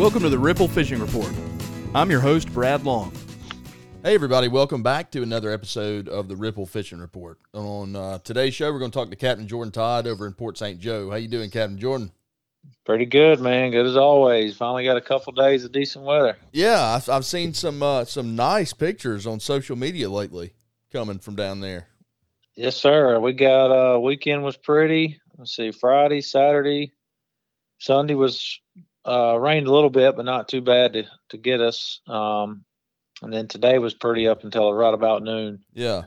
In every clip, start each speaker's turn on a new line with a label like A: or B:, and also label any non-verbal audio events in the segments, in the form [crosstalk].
A: Welcome to the Ripple Fishing Report. I'm your host, Brad Long.
B: Hey, everybody, welcome back to another episode of the Ripple Fishing Report. On uh, today's show, we're going to talk to Captain Jordan Todd over in Port St. Joe. How you doing, Captain Jordan?
C: Pretty good, man. Good as always. Finally got a couple days of decent weather.
B: Yeah, I've, I've seen some uh, some nice pictures on social media lately coming from down there.
C: Yes, sir. We got uh weekend was pretty. Let's see, Friday, Saturday, Sunday was uh rained a little bit, but not too bad to to get us. Um, and then today was pretty up until right about noon.
B: Yeah,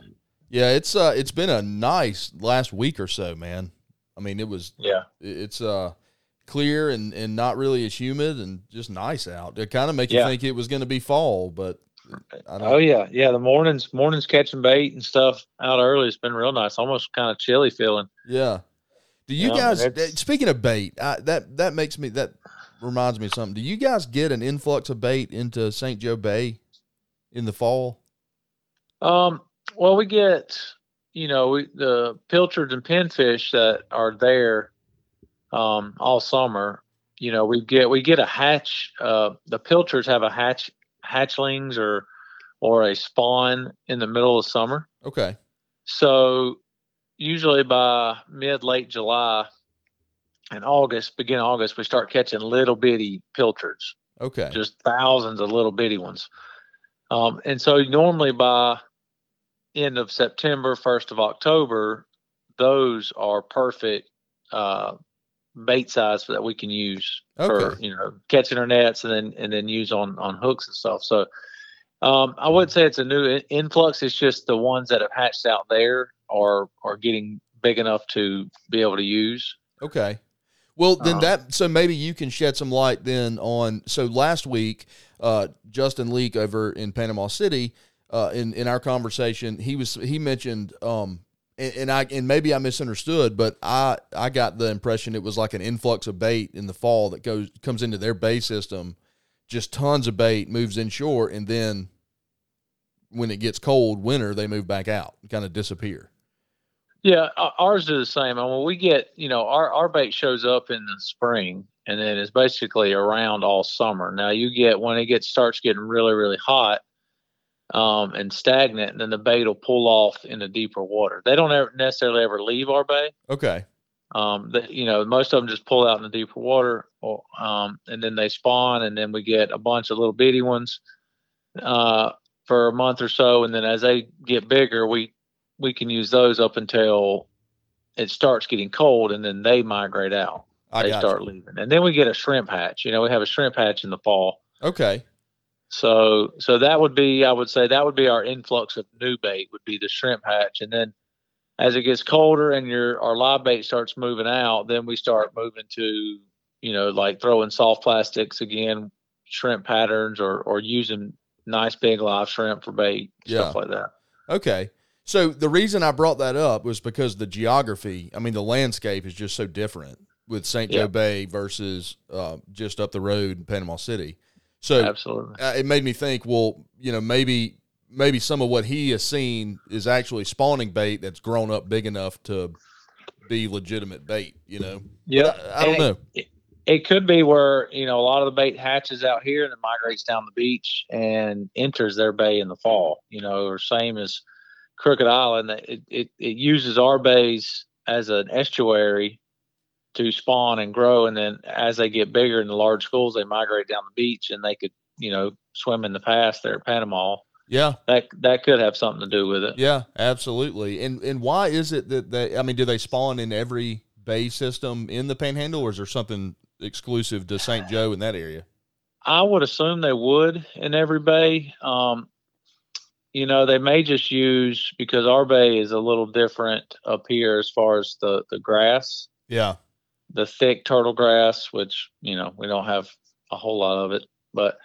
B: yeah. It's uh it's been a nice last week or so, man. I mean, it was
C: Yeah,
B: it's uh clear and and not really as humid and just nice out. It kind of makes
C: Yeah.
B: you think it was going to be fall, but I don't.
C: Oh yeah, yeah. The mornings, mornings catching bait and stuff out early. It's been real nice. Almost kind of chilly feeling.
B: Yeah. Do you
C: Yeah,
B: guys?
C: it's-
B: uh, Speaking of bait, I, that that makes me that reminds me of something. Do you guys get an influx of bait into St. Joe Bay in the fall?
C: Um, well, we get, you know, we, the pilchards and pinfish that are there um, all summer. You know, we get we get a hatch. Uh, the pilchards have a hatch hatchlings or or a spawn in the middle of summer.
B: Okay.
C: So usually by mid late July and August, begin August, we start catching little bitty pilchards
B: Okay.
C: just thousands of little bitty ones. Um, and so normally by end of September, first of October, those are perfect uh, bait size that we can use for you know catching our nets and then and then use on on hooks and stuff. So um, I wouldn't say it's a new influx. It's just the ones that have hatched out there are are getting big enough to be able to use.
B: Okay. Well, then
C: Um,
B: that so maybe you can shed some light then on. So last week, uh, Justin Leak over in Panama City, uh, in in our conversation, he was he mentioned, um, and, and I and maybe I misunderstood, but I I got the impression it was like an influx of bait in the fall that goes comes into their bay system, just tons of bait moves inshore, and then when it gets cold, winter, they move back out, kind of disappear.
C: Yeah, ours do the same. And when we get, you know, our, our bait shows up in the spring and then it's basically around all summer. Now you get when it gets starts getting really, really hot um, and stagnant, and then the bait will pull off into deeper water. They don't ever necessarily ever leave our bay.
B: Okay.
C: Um, that you know, most of them just pull out in the deeper water, or, um, and then they spawn, and then we get a bunch of little bitty ones uh, for a month or so, and then as they get bigger, we we can use those up until it starts getting cold, and then they migrate out.
B: I
C: they start leaving, and then we get a shrimp hatch. You know, we have a shrimp hatch in the fall.
B: Okay.
C: So so that would be I would say that would be our influx of new bait would be the shrimp hatch and then as it gets colder and your our live bait starts moving out then we start moving to you know like throwing soft plastics again shrimp patterns or or using nice big live shrimp for bait stuff like that.
B: Okay. So the reason I brought that up was because the geography, I mean, the landscape is just so different with St.
C: Yeah.
B: Joe Bay versus uh, just up the road in Panama City. So
C: Absolutely.
B: uh, it made me think, well, you know, maybe maybe some of what he has seen is actually spawning bait that's grown up big enough to be legitimate bait, you know.
C: Yeah.
B: I, I don't know.
C: It could be where, you know, a lot of the bait hatches out here and then migrates down the beach and enters their bay in the fall, you know, or same as Crooked Island. It, it, it uses our bays as an estuary to spawn and grow. And then as they get bigger in the large schools, they migrate down the beach and they could, you know, swim in the pass there at Panama.
B: Yeah,
C: That, that could have something to do with it.
B: yeah, absolutely. And and why is it that they? I mean, do they spawn in every bay system in the Panhandle, or is there something exclusive to St. Joe in that area?
C: I would assume they would in every bay. Um, you know, they may just use because our bay is a little different up here as far as the the grass,
B: Yeah,
C: the thick turtle grass, which you know we don't have a whole lot of it, but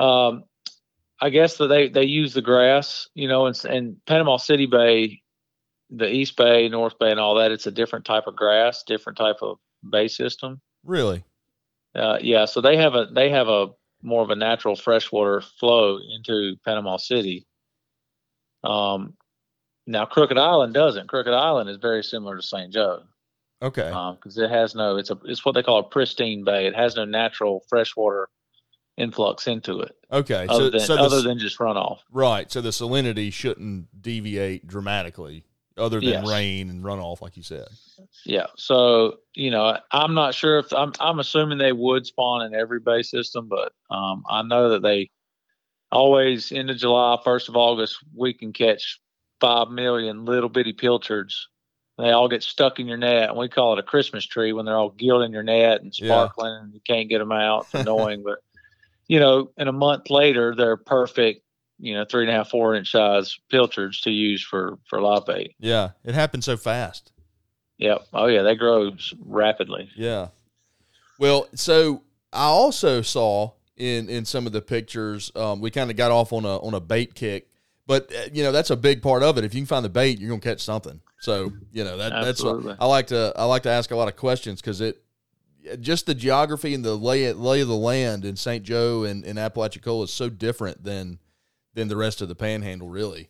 C: um, I guess that they they use the grass. You know, and, and Panama City Bay, the East Bay, North Bay, and all that. It's a different type of grass, different type of bay system.
B: really.
C: Uh, yeah, so they have a they have a more of a natural freshwater flow into Panama City. Um, now Crooked Island doesn't. Crooked Island is very similar to St. Joe
B: Okay.
C: because it has no. It's a it's what they call a pristine bay. It has no natural freshwater influx into it.
B: Okay,
C: other
B: so
C: than
B: so the,
C: other than just runoff.
B: right, so the salinity shouldn't deviate dramatically, other than
C: Yes.
B: rain and runoff, like you said.
C: Yeah. So you know, I'm not sure if I'm. I'm assuming they would spawn in every bay system, but um, I know that they always end of July, first of August, we can catch five million little bitty pilchards. They all get stuck in your net, and we call it a Christmas tree when they're all gilding your net and
B: Yeah.
C: sparkling, and you can't get them out. It's annoying, [laughs] but you know, in a month later, they're perfect. You know, three and a half, four inch size pilchards to use for for live bait.
B: Yeah, it happens so fast.
C: Yep. Oh yeah, they grow s- rapidly.
B: Yeah. Well, so I also saw in in some of the pictures, um, we kind of got off on a on a bait kick, but uh, you know that's a big part of it. If you can find the bait, you're gonna catch something. So you know that that's what I like to I like to ask a lot of questions because it just the geography and the lay lay of the land in St. Joe and, and Apalachicola is so different than than the rest of the Panhandle, really.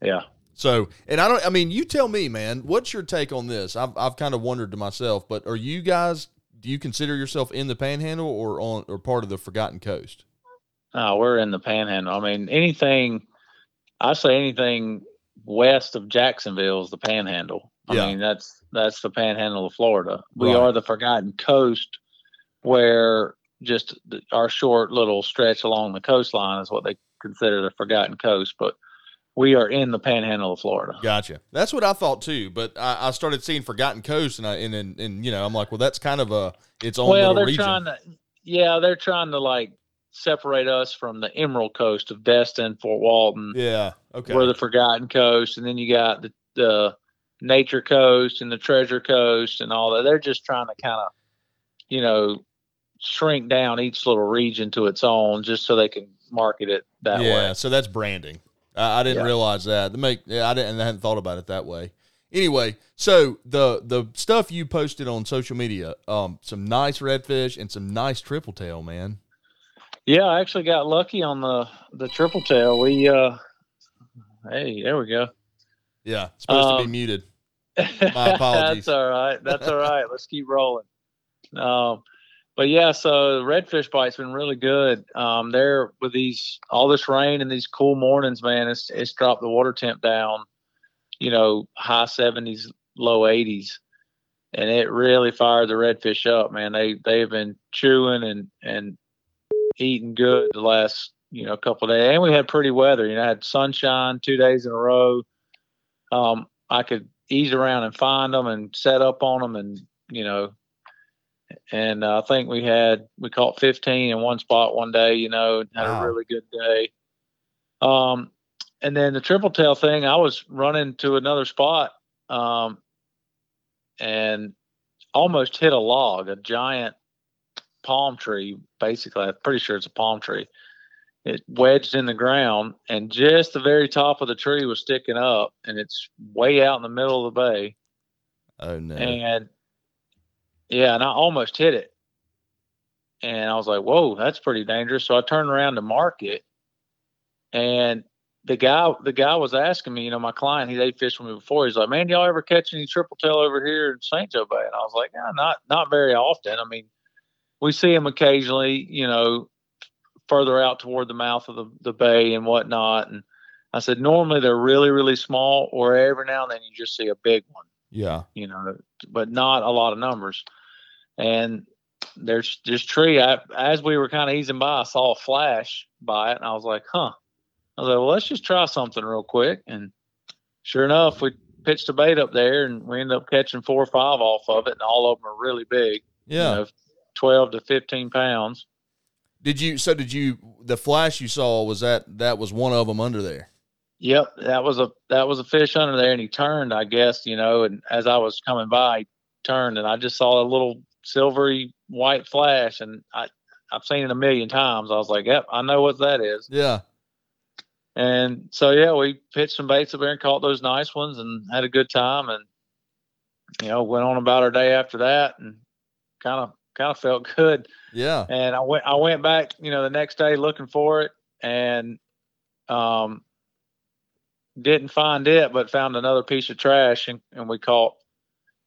C: Yeah.
B: So, and I don't, I mean, you tell me, man, what's your take on this? I've, I've kind of wondered to myself, but are you guys, do you consider yourself in the panhandle or on, or part of the Forgotten Coast?
C: No, we're in the panhandle. I mean, anything, I say anything west of Jacksonville is the panhandle. I
B: Yeah.
C: mean, that's, that's the panhandle of Florida. We
B: Right.
C: are the forgotten coast where just our short little stretch along the coastline is what they consider the forgotten coast, but we are in the panhandle of Florida.
B: Gotcha. That's what I thought too, but I, I started seeing Forgotten Coast and I, and, and, and, you know, I'm like, well, that's kind of a, its own
C: well, they're
B: region.
C: trying to, yeah, they're trying to like separate us from the Emerald Coast of Destin, Fort Walton.
B: yeah. Okay.
C: we're the Forgotten Coast, and then you got the the Nature Coast and the Treasure Coast and all that. They're just trying to kind of, you know, shrink down each little region to its own, just so they can market it that
B: yeah.
C: way.
B: So that's branding. I, I didn't
C: Yeah.
B: realize that. To make, I didn't, I hadn't thought about it that way. Anyway, so the the stuff you posted on social media, um, some nice redfish and some nice triple tail, man.
C: Yeah, I actually got lucky on the the triple tail. We uh, hey, there we go.
B: Yeah, it's supposed to be muted. [laughs] My apologies.
C: That's all right. That's all right. Let's keep rolling. Um, but yeah, so redfish bite's been really good. Um, there with these all this rain and these cool mornings, man, it's it's dropped the water temp down, you know, high seventies, low eighties. And it really fired the redfish up, man. They they've been chewing and and eating good the last, you know, couple of days. And we had pretty weather. You know, I had sunshine two days in a row. Um, I could ease around and find them and set up on them and you know and uh, i think we had we caught 15 in one spot one day you know had
B: Wow.
C: a really good day um and then the triple tail thing i was running to another spot um and almost hit a log a giant palm tree basically i'm pretty sure it's a palm tree it wedged in the ground and just the very top of the tree was sticking up and it's way out in the middle of the bay
B: Oh no.
C: and yeah and i almost hit it. And i was like whoa that's pretty dangerous. So i turned around to mark it. And the guy the guy was asking me you know my client he they fished with me before. He's like man y'all ever catch any triple tail over here in st joe bay and i was like yeah not not very often. I mean we see them occasionally you know further out toward the mouth of the, the bay and whatnot. And i said normally they're really really small or every now and then you just see a big one.
B: Yeah.
C: you know, but not a lot of numbers. And there's this tree. I, as we were kind of easing by, I saw a flash by it, and I was like, "Huh." I was like, "Well, let's just try something real quick." And sure enough, we pitched a bait up there, and we ended up catching four or five off of it, and all of them are really big.
B: Yeah.
C: You know, twelve to fifteen pounds.
B: Did you? So did you? The flash you saw was that that was one of them under there.
C: Yep, that was a that was a fish under there, and he turned, I guess, you know. And as I was coming by, he turned, and I just saw a little silvery white flash, and I I've seen it a million times. I was like, yep, I know what that is.
B: Yeah.
C: And so yeah, we pitched some baits up there and caught those nice ones, and had a good time, and you know went on about our day after that, and kind of kind of felt [laughs] good.
B: Yeah.
C: And I went I went back, you know, the next day looking for it and um didn't find it, but found another piece of trash and, and we caught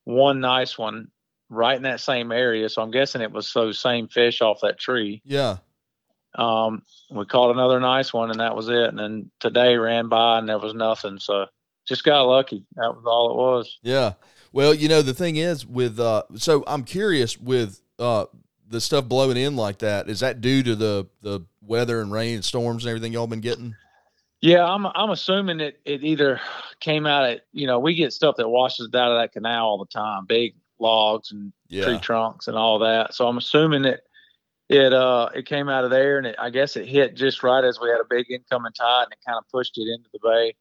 C: one nice one right in that same area. So I'm guessing it was those same fish off that tree.
B: Yeah.
C: Um, we caught another nice one, and that was it. And then today ran by, and there was nothing. So just got lucky. That was all it was.
B: Yeah. Well, you know, the thing is with uh so I'm curious with uh the stuff blowing in like that, is that due to the the weather and rain and storms and everything y'all been getting?
C: Yeah, I'm I'm assuming it it either came out at you know, we get stuff that washes out of that canal all the time, big logs and
B: Yeah.
C: tree trunks and all that. So I'm assuming that it uh it came out of there and it, I guess it hit just right as we had a big incoming tide and it kind of pushed it into the bay.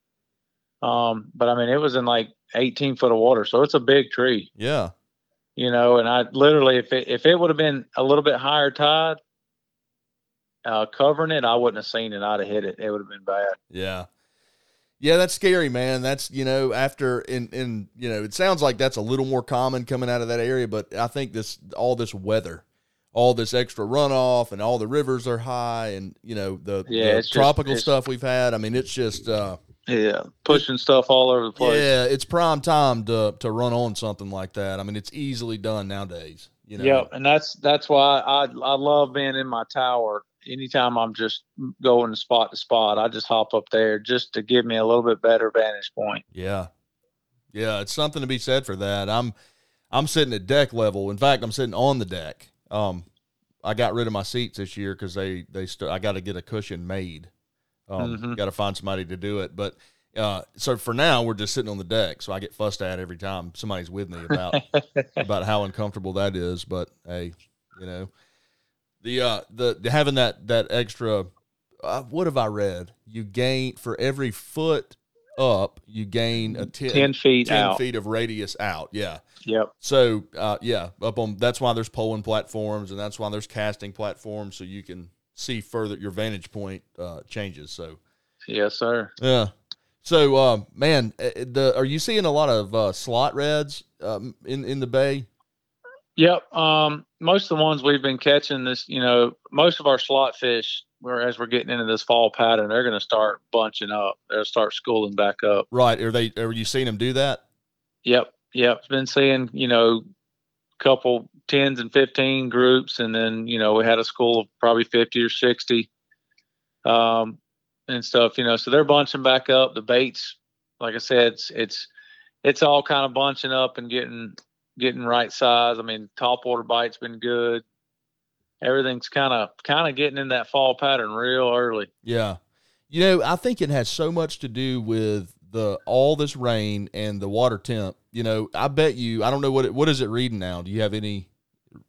C: Um, but I mean it was in like 18 foot of water, so it's a big tree,
B: Yeah.
C: you know. And I literally, if it if it would have been a little bit higher tide, uh, covering it, I wouldn't have seen it. I'd have hit it. It would have been bad.
B: Yeah. Yeah, that's scary, man. That's you know, after in in you know, it sounds like that's a little more common coming out of that area, but I think this all this weather, all this extra runoff and all the rivers are high and you know, the,
C: Yeah,
B: the
C: it's just-
B: tropical stuff we've had. I mean, it's just uh
C: Yeah, pushing stuff all over the place.
B: yeah, it's prime time to to run on something like that. I mean, it's easily done nowadays, you know.
C: Yep, and that's that's why I I love being in my tower. Anytime I'm just going spot to spot, I just hop up there just to give me a little bit better vantage point.
B: Yeah. Yeah, it's something to be said for that. I'm I'm sitting at deck level. In fact, I'm sitting on the deck. Um I got rid of my seats this year cuz they they st- I got to get a cushion made. Um
C: Mhm.
B: got to find somebody to do it, but uh, so for now we're just sitting on the deck, so I get fussed at every time somebody's with me about [laughs] about how uncomfortable that is. But hey, you know, the uh the, the having that that extra uh, what have I read? You gain for every foot up, you gain a 10,
C: Ten feet
B: 10
C: out.
B: feet of radius out. Yeah.
C: Yep.
B: So uh, yeah, up on that's why there's poling platforms and that's why there's casting platforms so you can see further your vantage point uh, changes. So
C: Yes, sir.
B: yeah. So uh, man, uh, the are you seeing a lot of uh, slot reds um, in in the bay?
C: Yep. Um, most of the ones we've been catching this, you know, most of our slot fish, whereas we're getting into this fall pattern, they're going to start bunching up. They'll start schooling back up.
B: Right? Are they? Are you seeing them do that?
C: Yep. Yep. Been seeing, you know, couple tens and 15 groups. And then, you know, we had a school of probably 50 or 60, um, and stuff, you know, so they're bunching back up the baits. Like I said, it's, it's, it's all kind of bunching up and getting, getting right size. I mean, top water bite's been good. Everything's kind of, kind of getting in that fall pattern real early.
B: Yeah. You know, I think it has so much to do with the all this rain and the water temp. You know, I bet you. I don't know what it, what is it reading now. Do you have any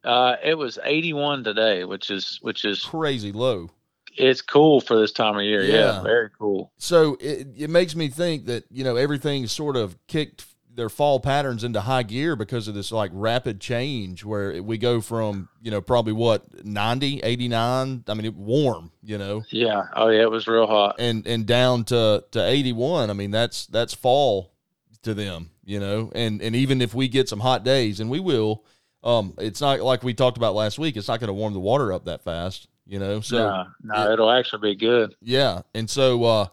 C: Uh, it was 81 today, which is, which is,
B: crazy low?
C: it's cool for this time of year.
B: Yeah.
C: yeah very cool.
B: So it, it makes me think that you know everything's sort of kicked their fall patterns into high gear because of this like rapid change where we go from you know probably what 90 89 i mean it warm you know
C: Yeah. Oh yeah, it was real hot.
B: and and down to to 81 i mean that's that's fall to them you know and and even if we get some hot days and we will um it's not like we talked about last week it's not going to warm the water up that fast you know so
C: no, no,
B: it-
C: it'll actually be good.
B: yeah, and so uh,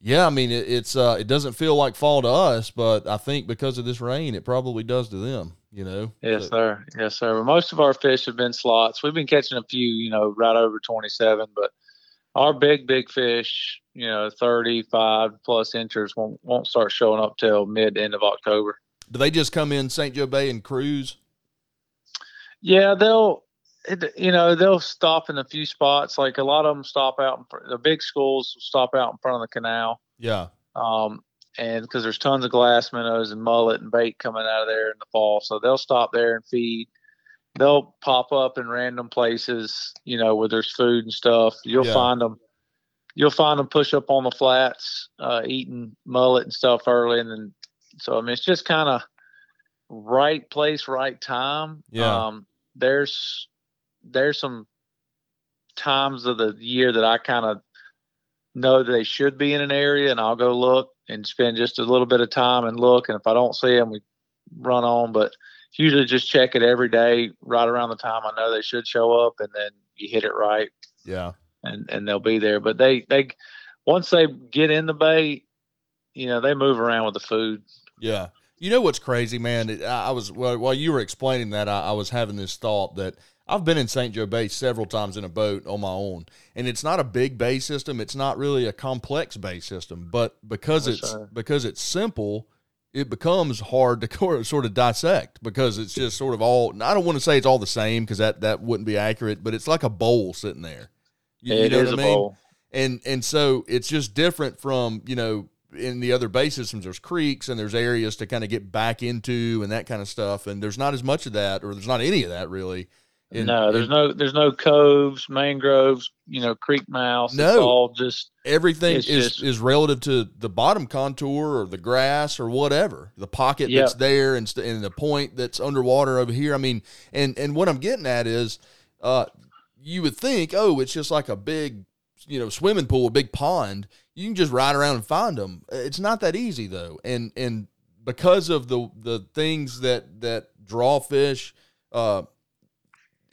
B: yeah, I mean it, it's uh, it doesn't feel like fall to us, but I think because of this rain, it probably does to them. You know.
C: Yes,
B: So-
C: sir. Yes, sir. But most of our fish have been slots. We've been catching a few, you know, right over 27, but our big, big fish, you know, 35 plus inches won't, won't start showing up till mid end of October.
B: Do they just come in St. Joe Bay and cruise?
C: Yeah, they'll, it, you know, they'll stop in a few spots. Like a lot of them stop out in front, the big schools stop out in front of the canal.
B: Yeah,
C: um, and because there's tons of glass minnows and mullet and bait coming out of there in the fall, so they'll stop there and feed. They'll pop up in random places, you know, where there's food and stuff. You'll
B: Yeah.
C: find them. You'll find them push up on the flats, uh, eating mullet and stuff early, and then so I mean it's just kind of right place, right time.
B: Yeah.
C: Um, there's there's some times of the year that I kind of know they should be in an area, and I'll go look and spend just a little bit of time and look. And if I don't see them, we run on. But usually just check it every day, right around the time I know they should show up, and then you hit it right,
B: yeah,
C: and and they'll be there. But they they once they get in the bait, you know, they move around with the food.
B: yeah. You know what's crazy, man? I, I was well, while you were explaining that, I, I was having this thought that I've been in St. Joe Bay several times in a boat on my own, and it's not a big bay system. It's not really a complex bay system, but because it's because it's simple, it becomes hard to [laughs] sort of dissect because it's just sort of all. I don't want to say it's all the same because that that wouldn't be accurate, but it's like a bowl sitting there. You, you know
C: is
B: what
C: a
B: I mean?
C: bowl.
B: and and so it's just different from you know in the other bay systems there's creeks and there's areas to kind of get back into and that kind of stuff and there's not as much of that or there's not any of that really in-
C: no, there's
B: in-
C: no there's no coves, mangroves, you know, creek mouths.
B: No.
C: It's all just
B: everything is
C: just-
B: is relative to the bottom contour or the grass or whatever the pocket
C: Yep.
B: that's there and, st- and the point that's underwater over here i mean and and what i'm getting at is uh you would think oh it's just like a big you know swimming pool a big pond you can just ride around and find them it's not that easy though and and because of the the things that that draw fish uh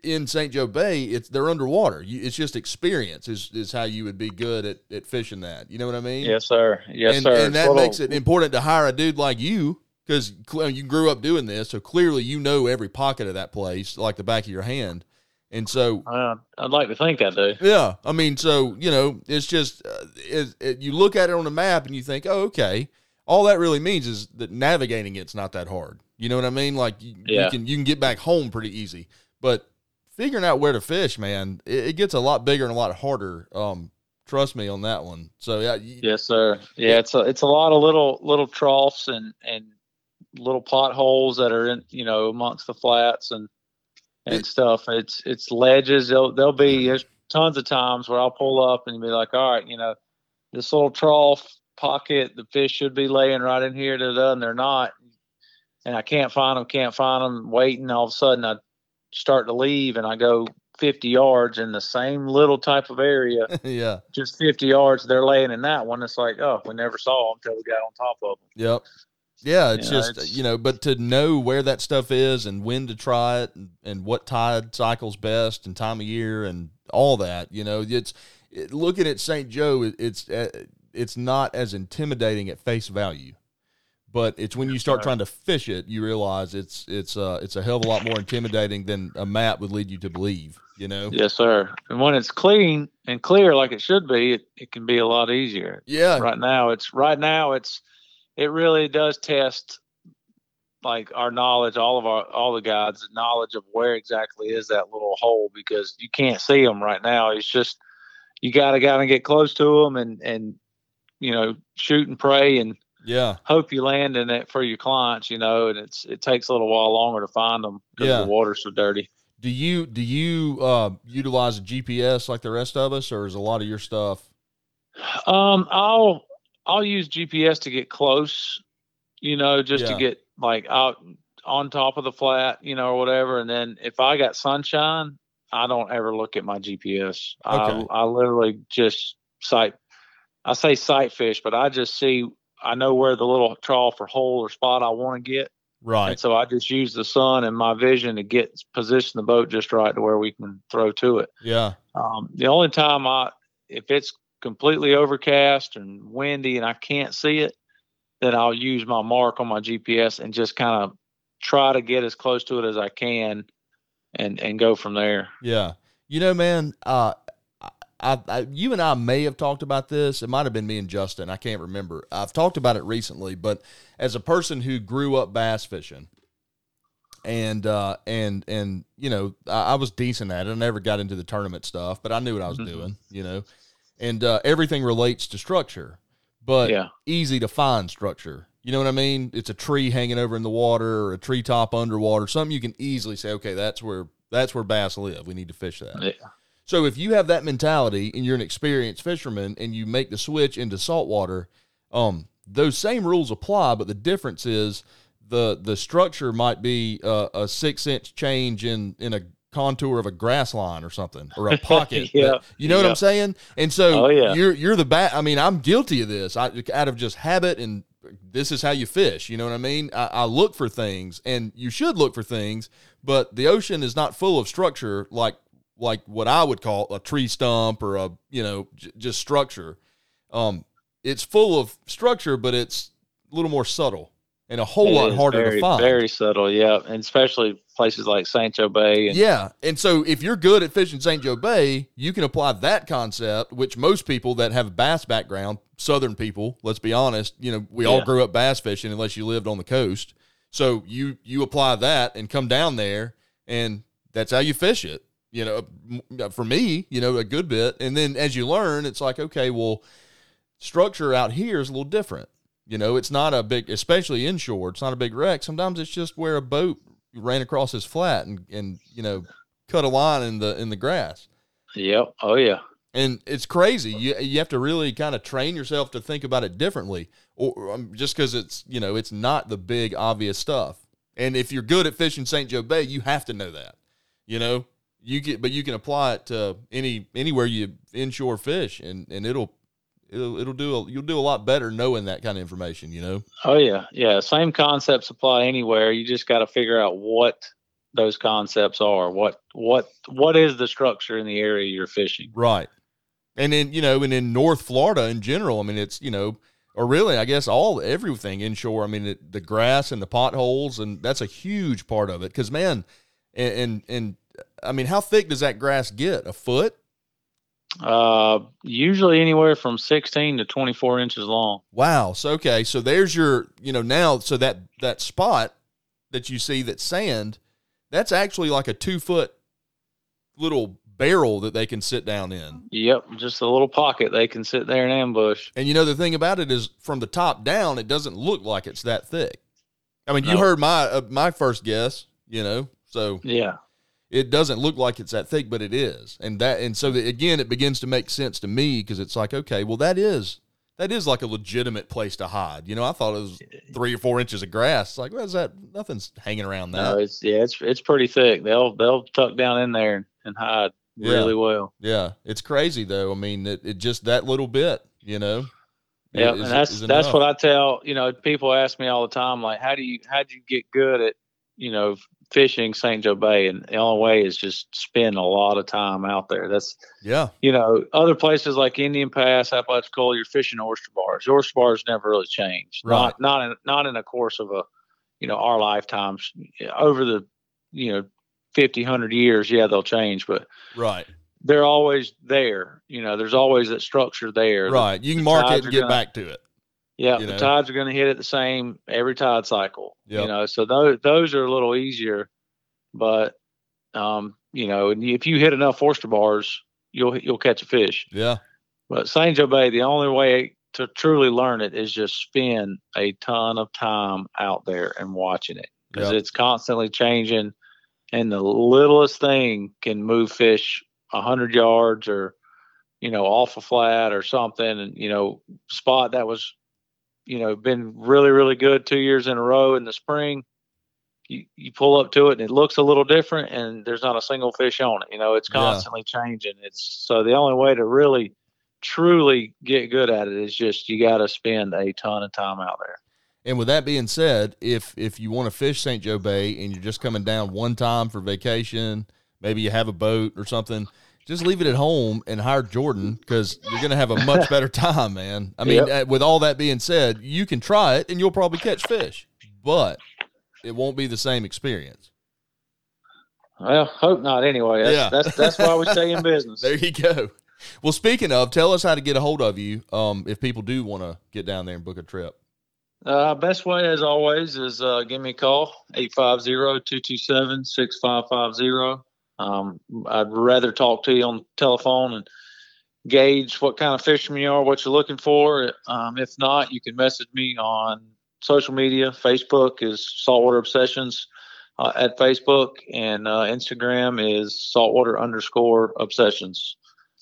B: in St. Joe Bay, it's they're underwater. You, it's just experience is, is how you would be good at, at fishing that. You know what I mean?
C: yes, sir. Yes,
B: and,
C: sir.
B: and that makes it important to hire a dude like you because you grew up doing this, so clearly you know every pocket of that place like the back of your hand. And so,
C: Uh, I'd like to think I do.
B: yeah, I mean, so you know, it's just uh, it, it, you look at it on the map and you think, oh, okay. All that really means is that navigating it's not that hard. You know what I mean? Like you, you can you can get back home pretty easy, but figuring out where to fish, man, it, it gets a lot bigger and a lot harder. Um, trust me on that one. So yeah, you-
C: Yes, sir. Yeah, it's a it's a lot of little little troughs and and little potholes that are in you know amongst the flats and and
B: It-
C: stuff. It's it's ledges. There'll there'll be there's tons of times where I'll pull up and be like, all right, you know, this little trough pocket, the fish should be laying right in here, da, da, and they're not. And I can't find them, can't find them. Waiting, all of a sudden I start to leave, and I go 50 yards in the same little type of area [laughs]
B: yeah,
C: just 50 yards they're laying in that one it's like oh we never saw them until we got on top of them
B: Yep. Yeah, it's
C: You know,
B: just
C: it's-
B: you know, but to know where that stuff is and when to try it and, and what tide cycles best and time of year and all that, you know, it's it, looking at St. Joe, it, it's uh, it's not as intimidating at face value, but it's when you start trying to fish it, you realize it's it's uh it's a hell of a lot more intimidating than a map would lead you to believe. You know.
C: yes sir and when it's clean and clear like it should be it, it can be a lot easier
B: Yeah.
C: right now it's right now it's it really does test like our knowledge all of our all the guides knowledge of where exactly is that little hole because you can't see them right now it's just you gotta gotta get close to them and and you know shoot and pray and
B: Yeah.
C: hope you land in it for your clients, you know, and it's it takes a little while longer to find them because
B: Yeah.
C: the water's so dirty.
B: Do you do you uh, utilize a GPS like the rest of us, or is a lot of your stuff?
C: Um, I'll I'll use GPS to get close, you know, just
B: Yeah.
C: to get like out on top of the flat, you know, or whatever. And then if I got sunshine, I don't ever look at my GPS.
B: Okay.
C: I I literally just sight. I say sight fish, but I just see. I know where the little trough or hole or spot I want to get.
B: Right.
C: And so I just use the sun and my vision to get position the boat just right to where we can throw to it.
B: Yeah.
C: Um, the only time I, if it's completely overcast and windy and I can't see it, then I'll use my mark on my GPS and just kind of try to get as close to it as I can, and and go from there.
B: Yeah. You know, man, uh, I, I, you and I may have talked about this. It might have been me and Justin. I can't remember. I've talked about it recently, but as a person who grew up bass fishing, and uh, and and you know, I, I was decent at it. I never got into the tournament stuff, but I knew what I was
C: Mhm.
B: doing. You know, and uh, everything relates to structure, but
C: Yeah.
B: easy to find structure. You know what I mean? It's a tree hanging over in the water or a treetop underwater, something you can easily say, okay, that's where that's where bass live. We need to fish that.
C: Yeah.
B: So if you have that mentality and you're an experienced fisherman and you make the switch into saltwater, um, those same rules apply, but the difference is the the structure might be uh, a six inch change in in a contour of a grass line or something or a [laughs] pocket.
C: Yeah.
B: you know what I'm saying? And so
C: Oh, yeah.
B: you're you're the bat. I mean, I'm guilty of this. I out of just habit and this is how you fish. You know what I mean? I, I look for things, and you should look for things, but the ocean is not full of structure like like what I would call a tree stump or a you know j- just structure. Um, it's full of structure, but it's a little more subtle. and a whole
C: It
B: lot harder
C: very,
B: to find.
C: Very subtle, yeah, and especially places like St. Joe Bay. And,
B: Yeah. And so if you're good at fishing St. Joe Bay, you can apply that concept, which most people that have a bass background, southern people, let's be honest, you know, we all grew up bass fishing unless you lived on the coast. So you you apply that and come down there and that's how you fish it. You know, for me, you know, a good bit. And then as you learn, it's like, okay, well, structure out here is a little different. You know, it's not a big, especially inshore, it's not a big wreck. Sometimes it's just where a boat ran across this flat and, and you know, cut a line in the in the grass.
C: Yep. Oh yeah.
B: And it's crazy. You you have to really kind of train yourself to think about it differently, or um, just because it's you know it's not the big obvious stuff. And if you're good at fishing St. Joe Bay, you have to know that. You know, you get, but you can apply it to any anywhere you inshore fish, and and it'll it'll it'll do a, you'll do a lot better knowing that kind of information. You know.
C: Oh yeah. Yeah. Same concepts apply anywhere. You just got to figure out what those concepts are. What what what is the structure in the area you're fishing?
B: Right. And then, you know, and in North Florida in general, I mean, it's, you know, or really, I guess all everything inshore. I mean, it, the grass and the potholes, and that's a huge part of it. Because man, and, and and I mean, how thick does that grass get? A foot?
C: Uh, usually anywhere from 16 to 24 inches long.
B: Wow. So okay, so there's your, you know, now so that that spot that you see that sand, that's actually like a two foot little barrel that they can sit down in.
C: Yep, just a little pocket they can sit there and ambush.
B: And you know the thing about it is, from the top down, it doesn't look like it's that thick. I mean, you heard my uh, my first guess, you know, so
C: Yeah.
B: It doesn't look like it's that thick, but it is, and that and so that, again, it begins to make sense to me because it's like, okay, well, that is that is like a legitimate place to hide. You know, I thought it was three or four inches of grass. It's like, what is that? Nothing's hanging around that.
C: No, it's yeah, it's it's pretty thick. They'll they'll tuck down in there and hide
B: Yeah.
C: really well.
B: yeah, it's crazy though. I mean, it, it just that little bit, you know.
C: Yeah,
B: is-
C: and that's that's what I tell you know people ask me all the time like how do you how do you get good at you know fishing St. Joe Bay and the only way is just spend a lot of time out there. That's
B: Yeah,
C: you know other places like Indian Pass, Apalachicola, you're fishing oyster bars. Oyster bars never really changed.
B: Right.
C: Not not in not in the course of a you know our lifetimes over the you know 50 100 years yeah they'll change but
B: right,
C: they're always there you know there's always that structure there
B: right. You can
C: the
B: mark it and get back to it.
C: Yeah, the
B: know?
C: tides are going to hit it the same every tide cycle.
B: Yep.
C: You know, so those those are a little easier, but um, you know, and if you hit enough oyster bars, you'll you'll catch a fish.
B: Yeah,
C: But St. Joe Bay, the only way to truly learn it is just spend a ton of time out there and watching it because
B: Yep.
C: it's constantly changing, and the littlest thing can move fish a hundred yards or you know off a flat or something, and you know spot that was you know been really really good two years in a row in the spring. You, you pull up to it and it looks a little different and there's not a single fish on it. You know, it's
B: Yeah.
C: constantly changing. It's so the only way to really truly get good at it is just you got to spend a ton of time out there.
B: And with that being said, if if you want to fish St. Joe Bay and you're just coming down one time for vacation, maybe you have a boat or something, just leave it at home and hire Jordan because you're going to have a much [laughs] better time, man. I mean, uh, with all that being said, you can try it and you'll probably catch fish, but it won't be the same experience.
C: Well, hope not. Anyway, that's
B: Yeah.
C: that's, that's why we stay in [laughs] business.
B: There you go. Well, speaking of, tell us how to get a hold of you um, if people do want to get down there and book a trip.
C: Uh, best way, as always, is uh, give me a call 850-227-6550. Um, I'd rather talk to you on the telephone and gauge what kind of fisherman you are, what you're looking for. Um, if not, you can message me on social media. Facebook is Saltwater Obsessions uh, at Facebook, and uh, Instagram is saltwater underscore obsessions.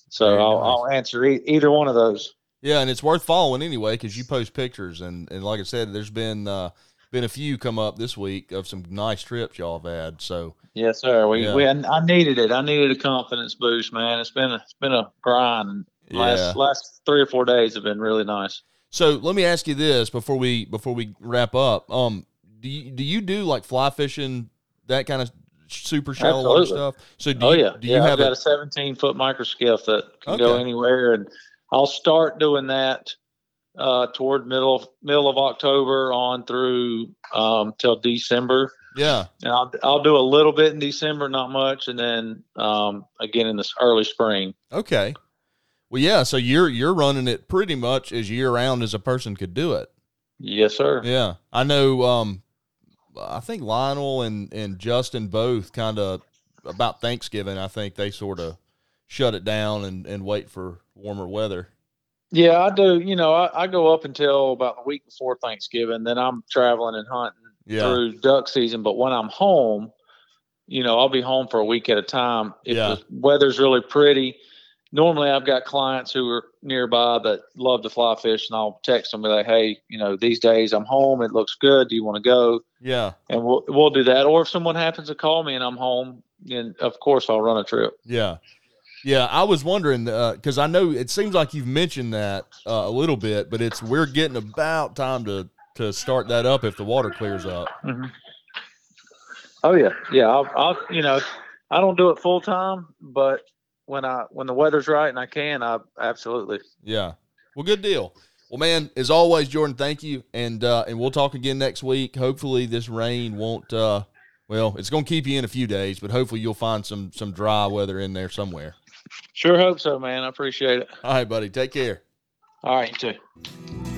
C: So
B: Very
C: I'll,
B: nice.
C: I'll answer e- either one of those.
B: Yeah, and it's worth following anyway because you post pictures and, and like I said, there's been uh, been a few come up this week of some nice trips y'all have had. So
C: Yes, sir. We,
B: Yeah.
C: we I needed it. I needed a confidence boost, man. It's been a, it's been a grind. Last
B: Yeah.
C: last three or four days have been really nice.
B: so let me ask you this before we before we wrap up. Um, do you, do you do like fly fishing that kind of super shallow stuff? So do
C: oh
B: you,
C: yeah,
B: do
C: yeah.
B: you
C: I've
B: have
C: got
B: a,
C: a 17 foot micro skiff that can go anywhere, and I'll start doing that uh, toward middle middle of October on through um, till December.
B: Yeah.
C: And I'll I'll do a little bit in December, not much, and then um, again in this early spring.
B: Okay. Well, yeah. So you're you're running it pretty much as year round as a person could do it.
C: Yes, sir.
B: Yeah, I know. Um, I think Lionel and and Justin both kind of about Thanksgiving. I think they sort of shut it down and and wait for warmer weather.
C: Yeah, I do. You know, I, I go up until about the week before Thanksgiving. Then I'm traveling and hunting
B: Yeah.
C: through duck season. But when I'm home, you know, I'll be home for a week at a time. If
B: Yeah.
C: the weather's really pretty, normally I've got clients who are nearby that love to fly fish, and I'll text them be like, "Hey, you know, these days I'm home. It looks good. Do you want to go?"
B: Yeah.
C: And we'll we'll do that. Or if someone happens to call me and I'm home, then of course I'll run a trip.
B: Yeah. Yeah, I was wondering because I know it seems like you've mentioned that uh, a little bit, but it's we're getting about time to to start that up if the water clears up.
C: Oh yeah, yeah. I'll, I'll you know, I don't do it full time, but when I when the weather's right and I can, I absolutely.
B: Yeah. Well, good deal. Well, man, as always, Jordan, thank you, and uh, and we'll talk again next week. Hopefully, this rain won't. Uh, well, it's going to keep you in a few days, but hopefully, you'll find some some dry weather in there somewhere.
C: Sure hope so, man. I appreciate it.
B: All right, buddy. Take care.
C: All right, you too.